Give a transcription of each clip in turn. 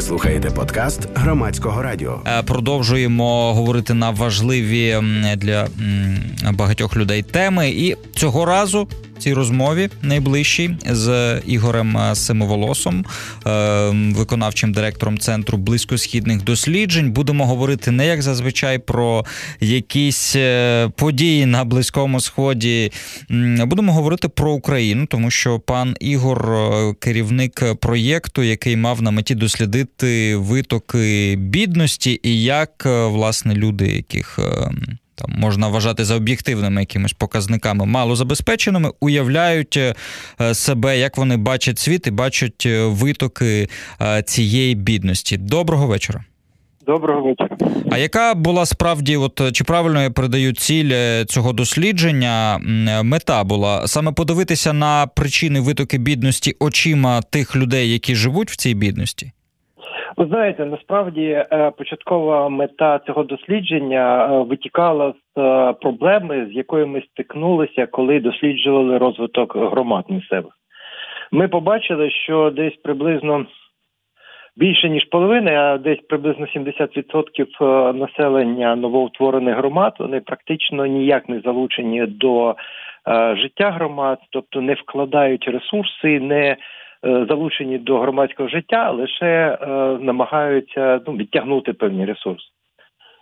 Ви слухаєте подкаст громадського радіо. Е, продовжуємо говорити на важливі для багатьох людей теми, і цього разу цій розмові найближчій з Ігорем Семиволосом, е, виконавчим директором центру близькосхідних досліджень. Будемо говорити не як зазвичай про якісь е, події на близькому сході. Будемо говорити про Україну, тому що пан Ігор, е, керівник проєкту, який мав на меті дослідити витоки бідності, і як власне люди, яких там можна вважати за об'єктивними якимись показниками малозабезпеченими, уявляють е, себе, як вони бачать світ і бачать е, витоки е, цієї бідності. Доброго вечора. Доброго вечора. А яка була справді, от чи правильно я передаю ціль цього дослідження? Мета була саме подивитися на причини витоки бідності очима тих людей, які живуть в цій бідності? Ви знаєте, насправді е, початкова мета цього дослідження е, витікала з е, проблеми, з якою ми стикнулися, коли досліджували розвиток громад місцевих. Ми побачили, що десь приблизно більше ніж половина, а десь приблизно 70% населення новоутворених громад вони практично ніяк не залучені до життя громад, тобто не вкладають ресурси, не залучені до громадського життя, лише е, намагаються ну, відтягнути певні ресурси.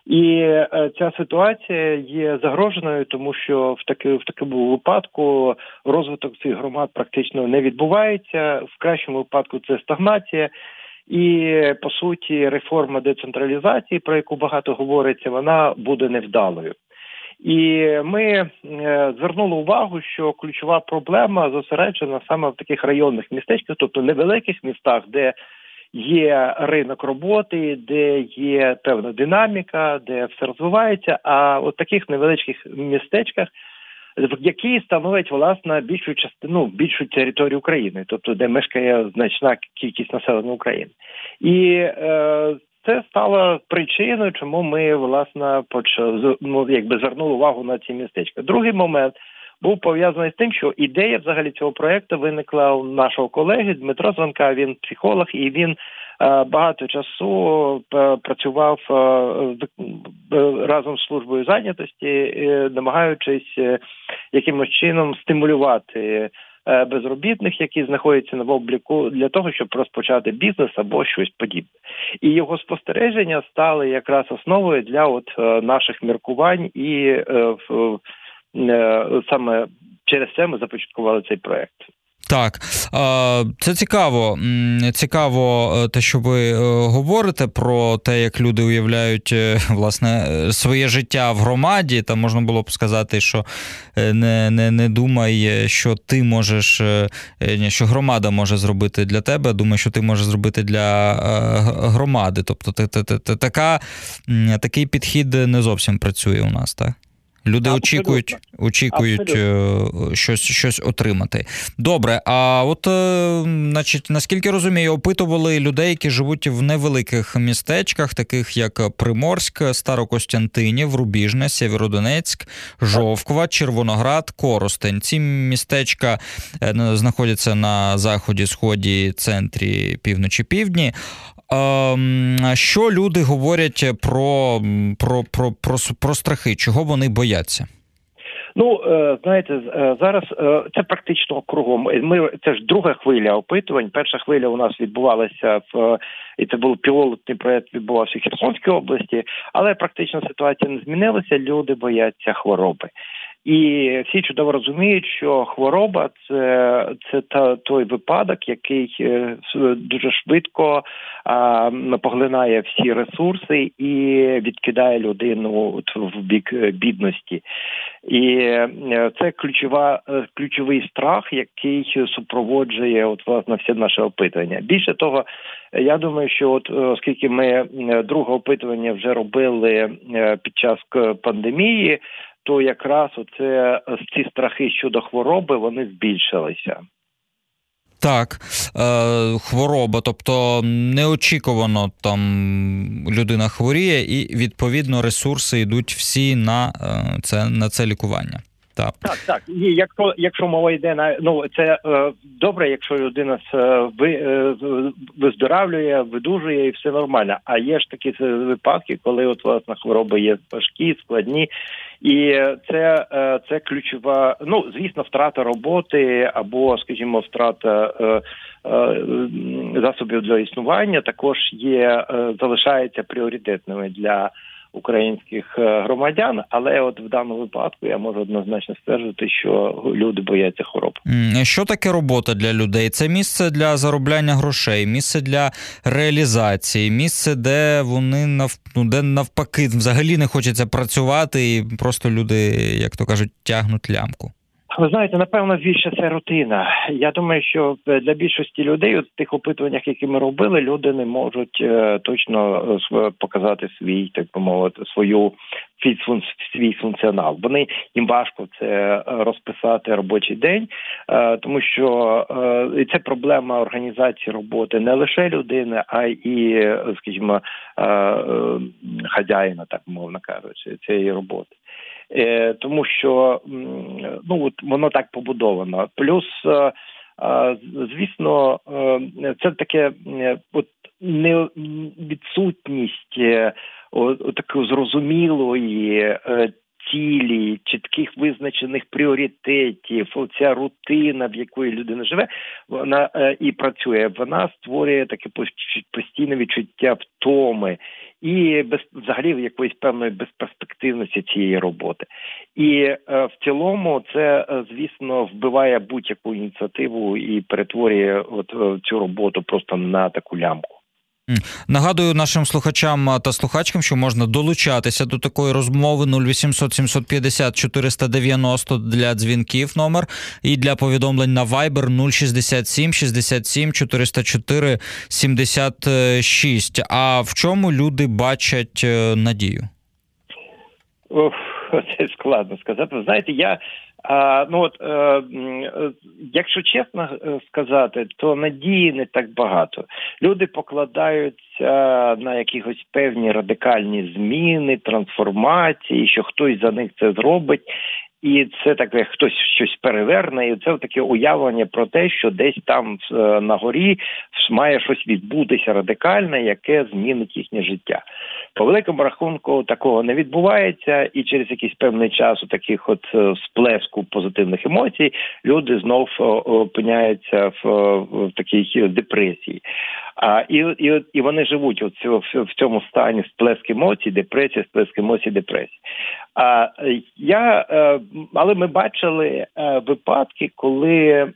І е, ця ситуація є загроженою, тому що в таки в такому випадку розвиток цих громад практично не відбувається. В кращому випадку це стагнація, і по суті реформа децентралізації, про яку багато говориться, вона буде невдалою. І ми е, звернули увагу, що ключова проблема зосереджена саме в таких районних містечках, тобто невеликих містах, де є ринок роботи, де є певна динаміка, де все розвивається. А от таких невеличких містечках, в які становить власне більшу частину більшу територію України, тобто де мешкає значна кількість населення України, і е, це стало причиною, чому ми власне почали ну, якби звернули увагу на ці містечка. Другий момент був пов'язаний з тим, що ідея взагалі цього проекту виникла у нашого колеги Дмитро Званка. Він психолог і він. Е, багато часу е, працював е, разом з службою зайнятості, намагаючись якимось чином стимулювати безробітних, які знаходяться на обліку, для того, щоб розпочати бізнес або щось подібне. І його спостереження стали якраз основою для от е, наших міркувань, і е, саме через це ми започаткували цей проект. Так, це цікаво. Цікаво, е, те, що ви е, говорите про те, як люди уявляють е, власне своє життя в громаді. Там можна було б сказати, що не не, не думай, що ти можеш, що громада може зробити для тебе. Думай, що ти можеш зробити для громади. Тобто, така, такий підхід не зовсім працює у нас, так? Люди Абсолютно. очікують очікують Абсолютно. Е, щось щось отримати. Добре, а от, е, значить, наскільки розумію, опитували людей, які живуть в невеликих містечках, таких як Приморськ, Старокостянтинів, Рубіжне, Сєвєродонецьк, Жовква, Червоноград, Коростень. Ці містечка е, знаходяться на заході, сході, центрі, півночі, півдні. Ем, що люди говорять про, про, про, про, про страхи? Чого вони бояться? Ну е, знаєте, е, зараз е, це практично кругом. Ми це ж друга хвиля опитувань. Перша хвиля у нас відбувалася в і це був пілотний проект. Відбувався в Херсонській області, але практично ситуація не змінилася. Люди бояться хвороби. І всі чудово розуміють, що хвороба це це та той випадок, який е, дуже швидко а, поглинає всі ресурси і відкидає людину в бік е, бідності, і е, це ключова ключовий страх, який супроводжує от власне все наше опитування. Більше того, я думаю, що от оскільки ми друге опитування вже робили під час пандемії то якраз оце ці страхи щодо хвороби вони збільшилися. Так, е, хвороба, тобто неочікувано там людина хворіє, і відповідно ресурси йдуть всі на е, це на це лікування. Так, так, так. І якщо якщо мова йде на ну це е, добре, якщо людина ви, е, виздоравлює, видужує і все нормально. А є ж такі випадки, коли от власне хвороби є важкі, складні, і це е, це ключова. Ну звісно, втрата роботи або, скажімо, втрата е, е, засобів для існування також є, е, залишається пріоритетними для українських е, громадян, але от в даному випадку я можу однозначно стверджувати, що люди бояться хвороб. Що таке робота для людей? Це місце для заробляння грошей, місце для реалізації, місце, де вони нав... ну, де навпаки взагалі не хочеться працювати, і просто люди, як то кажуть, тягнуть лямку. Ви знаєте, напевно, більше це рутина. Я думаю, що для більшості людей у тих опитуваннях, які ми робили, люди не можуть е, точно е, показати свій, так би мовити, свою свій функціонал. Вони їм важко це е, розписати робочий день, тому що це проблема організації роботи не лише людини, а і, скажімо, хазяїна, так мовно кажучи, цієї роботи. Е, тому що ну от воно так побудовано. Плюс, е, е, звісно, це таке от не відсутність такої зрозумілої. Цілі, чітких визначених пріоритетів, оця рутина, в якої людина живе, вона е, і працює. Вона створює таке постійне відчуття втоми і без взагалі якоїсь певної безперспективності цієї роботи. І е, в цілому це е, звісно вбиває будь-яку ініціативу і перетворює от цю роботу просто на таку лямку. Нагадую нашим слухачам та слухачкам, що можна долучатися до такої розмови 0800 750 490 для дзвінків номер і для повідомлень на Viber 067 67 404 76. А в чому люди бачать е, надію? Ох, це складно сказати. Знаєте, я а, Ну от е, якщо чесно е, сказати, то надії не так багато. Люди покладаються на якихось певні радикальні зміни, трансформації, що хтось за них це зробить. І це таке хтось щось переверне, і це таке уявлення про те, що десь там е, на горі має щось відбутися радикальне, яке змінить їхнє життя. По великому рахунку такого не відбувається, і через якийсь певний час у таких от е, сплеску позитивних емоцій люди знов опиняються в, в такій депресії. А і і, і вони живуть от в цьому стані сплеск емоцій, депресія, сплеск емоцій, депресії. А я е, але ми бачили е, випадки, коли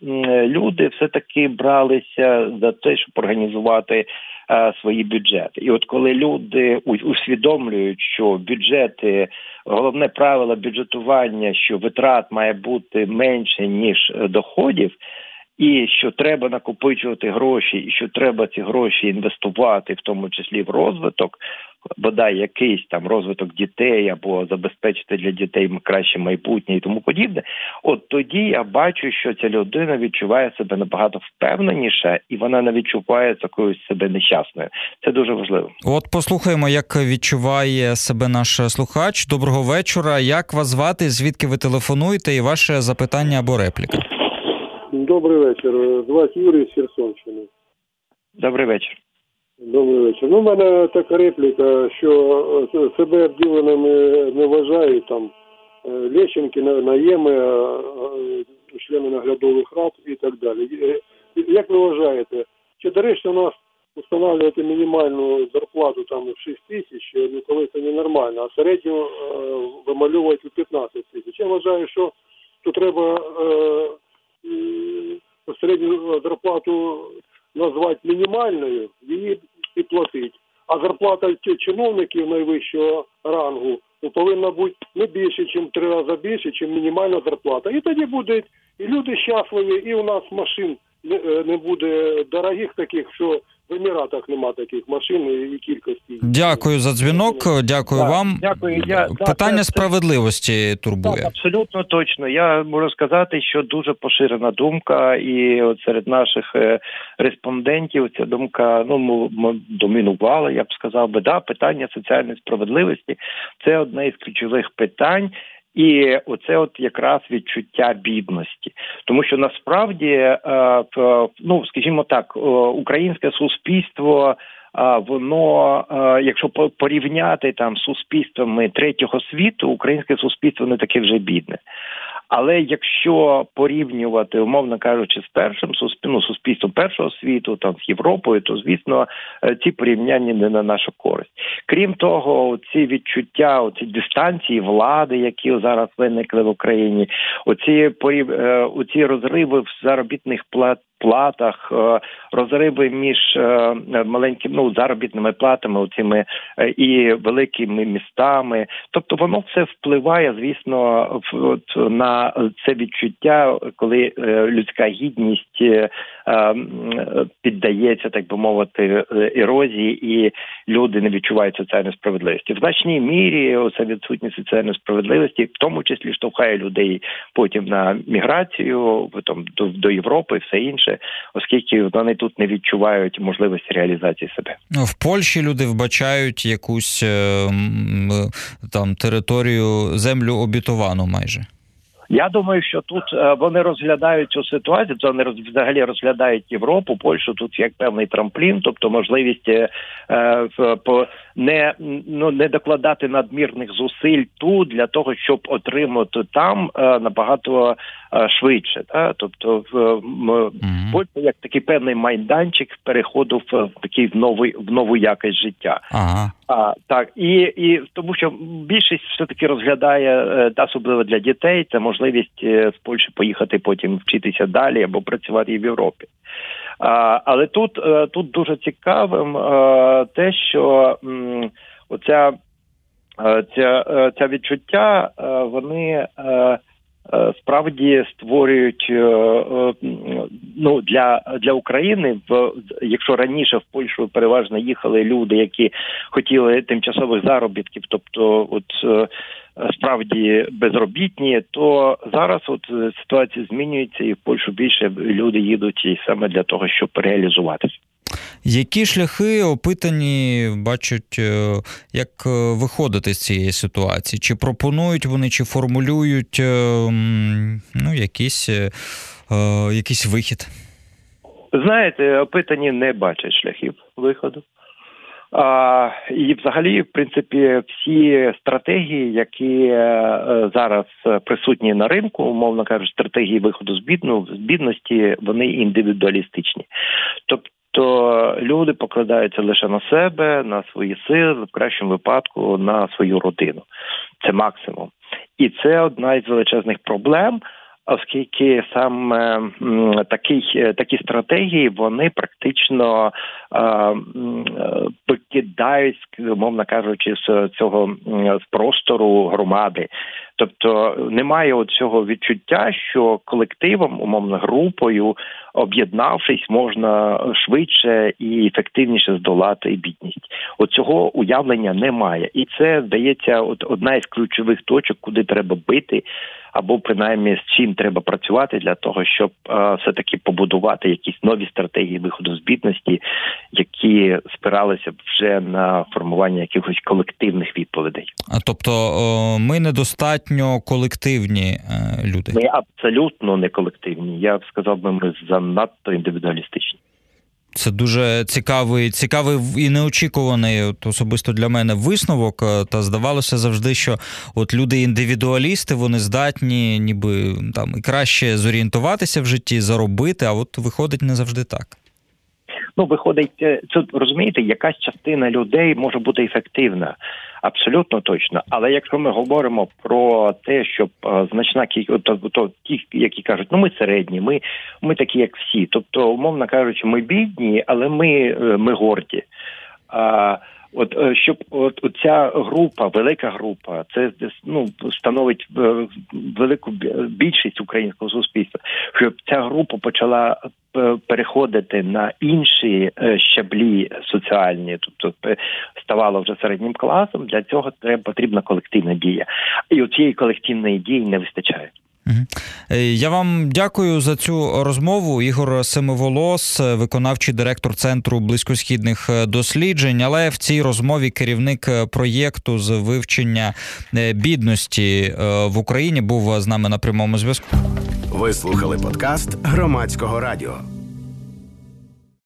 люди все таки бралися за те, щоб організувати е, свої бюджети. І от коли люди усвідомлюють, що бюджети, головне правило бюджетування, що витрат має бути менше ніж доходів і що треба накопичувати гроші, і що треба ці гроші інвестувати, в тому числі в розвиток, бодай якийсь там розвиток дітей або забезпечити для дітей краще майбутнє і тому подібне. От тоді я бачу, що ця людина відчуває себе набагато впевненіше, і вона не відчуває такою себе нещасною. Це дуже важливо. От послухаємо, як відчуває себе наш слухач. Доброго вечора. Як вас звати? Звідки ви телефонуєте? І ваше запитання або репліка? Добрий вечір. Звати Юрій з Херсонщини. Добрий вечір. Добрий вечір. Ну, у мене така репліка, що е, себе обділеними не вважають там е, Лещенки, наєми, е, члени наглядових рад і так далі. Як ви вважаєте, чи доречно у нас встановлювати мінімальну зарплату там в 6 тисяч, ну коли це ненормально, а середню вимальовувати у 15 тисяч? Я вважаю, що тут треба середню зарплату назвати мінімальною, її і платить. А зарплата чиновників найвищого рангу ну, повинна бути не більше, ніж три рази більше, ніж мінімальна зарплата. І тоді будуть і люди щасливі, і у нас машин не буде дорогих таких, що в Еміратах нема таких машин і кількості. Дякую за дзвінок. Дякую так, вам. Дякую. Я питання так, справедливості турбує. Так, Абсолютно точно. Я можу сказати, що дуже поширена думка, і от серед наших е, респондентів ця думка ну домінувала. Я б сказав би, да, питання соціальної справедливості це одне із ключових питань. І оце от якраз відчуття бідності, тому що насправді, е, ну скажімо так, українське суспільство. Воно, якщо порівняти там з суспільствами третього світу, українське суспільство не таке вже бідне. Але якщо порівнювати, умовно кажучи, з першим ну, суспільством першого світу, там з Європою, то звісно е, ці порівняння не на нашу користь. Крім того, ці відчуття, ці дистанції влади, які зараз виникли в Україні, оці порів, е, оці розриви в заробітних плат платах, е, розриви між е, маленькими ну, заробітними платами, оцими е, і великими містами. Тобто воно все впливає, звісно, на це відчуття, коли людська гідність піддається, так би мовити, ерозії, і люди не відчувають соціальної справедливості. В значній мірі оця відсутність соціальної справедливості, в тому числі штовхає людей потім на міграцію, там до, Європи, все інше інше, оскільки вони тут не відчувають можливості реалізації себе. Ну, в Польщі люди вбачають якусь е, там територію землю обітовану майже. Я думаю, що тут е, вони розглядають цю ситуацію. Це вони взагалі розглядають Європу, Польщу тут як певний трамплін, тобто можливість е, по не ну не докладати надмірних зусиль тут для того, щоб отримати там е, набагато е, швидше. Та? Тобто в mm-hmm. як такий певний майданчик переходу в такий в новий в нову якість життя. Ага. А так і і тому, що більшість все таки розглядає е, особливо для дітей, це можливість з Польщі поїхати потім вчитися далі або працювати в Європі. Але тут е, тут дуже цікавим е, те, що оця е, ця, ця відчуття вони справді створюють ну для для України в якщо раніше в Польщу переважно їхали люди, які хотіли тимчасових заробітків, тобто от справді безробітні, то зараз от е, ситуація змінюється, і в Польщу більше люди їдуть і саме для того, щоб реалізуватися. Які шляхи опитані бачать, е, як е, виходити з цієї ситуації? Чи пропонують вони, чи формулюють ну, якийсь, якийсь вихід? Знаєте, опитані не бачать шляхів виходу. А, І, взагалі, в принципі, всі стратегії, які е, зараз присутні на ринку, умовно кажучи, стратегії виходу з бідності, вони індивідуалістичні. Тобто люди покладаються лише на себе, на свої сили, в кращому випадку на свою родину. Це максимум, і це одна із величезних проблем оскільки саме такий, е, такі стратегії вони практично е, покидають, мовно кажучи, з цього з простору громади. Тобто немає цього відчуття, що колективом, умовно групою, об'єднавшись, можна швидше і ефективніше здолати бідність. Оцього уявлення немає, і це здається, от одна із ключових точок, куди треба бити або принаймні з чим треба працювати для того, щоб е, все таки побудувати якісь нові стратегії виходу з бідності, які спиралися б вже на формування якихось колективних відповідей. А тобто ми недостатньо колективні е, люди? Ми абсолютно не колективні. Я б сказав би, ми занадто індивідуалістичні. Це дуже цікавий, цікавий і неочікуваний от особисто для мене висновок. Е, та здавалося завжди, що от люди індивідуалісти, вони здатні, ніби там і краще зорієнтуватися в житті, заробити. А от виходить не завжди так. Ну, виходить, е, це розумієте, якась частина людей може бути ефективна, абсолютно точно. Але якщо ми говоримо про те, щоб е, значна кількість, то, то ті, які кажуть, ну ми середні, ми ми такі, як всі. Тобто, умовно кажучи, ми бідні, але ми, е, ми горді. А, От щоб от ця група, велика група, це ну становить велику більшість українського суспільства, щоб ця група почала переходити на інші е, щаблі соціальні, тобто ставало вже середнім класом. Для цього треба потрібна колективна дія, і у цієї колективної дії не вистачає. Е, я вам дякую за цю розмову. Ігор Семиволос, виконавчий директор центру близькосхідних досліджень. Але в цій розмові керівник проєкту з вивчення бідності в Україні був з нами на прямому зв'язку. Ви слухали подкаст громадського радіо.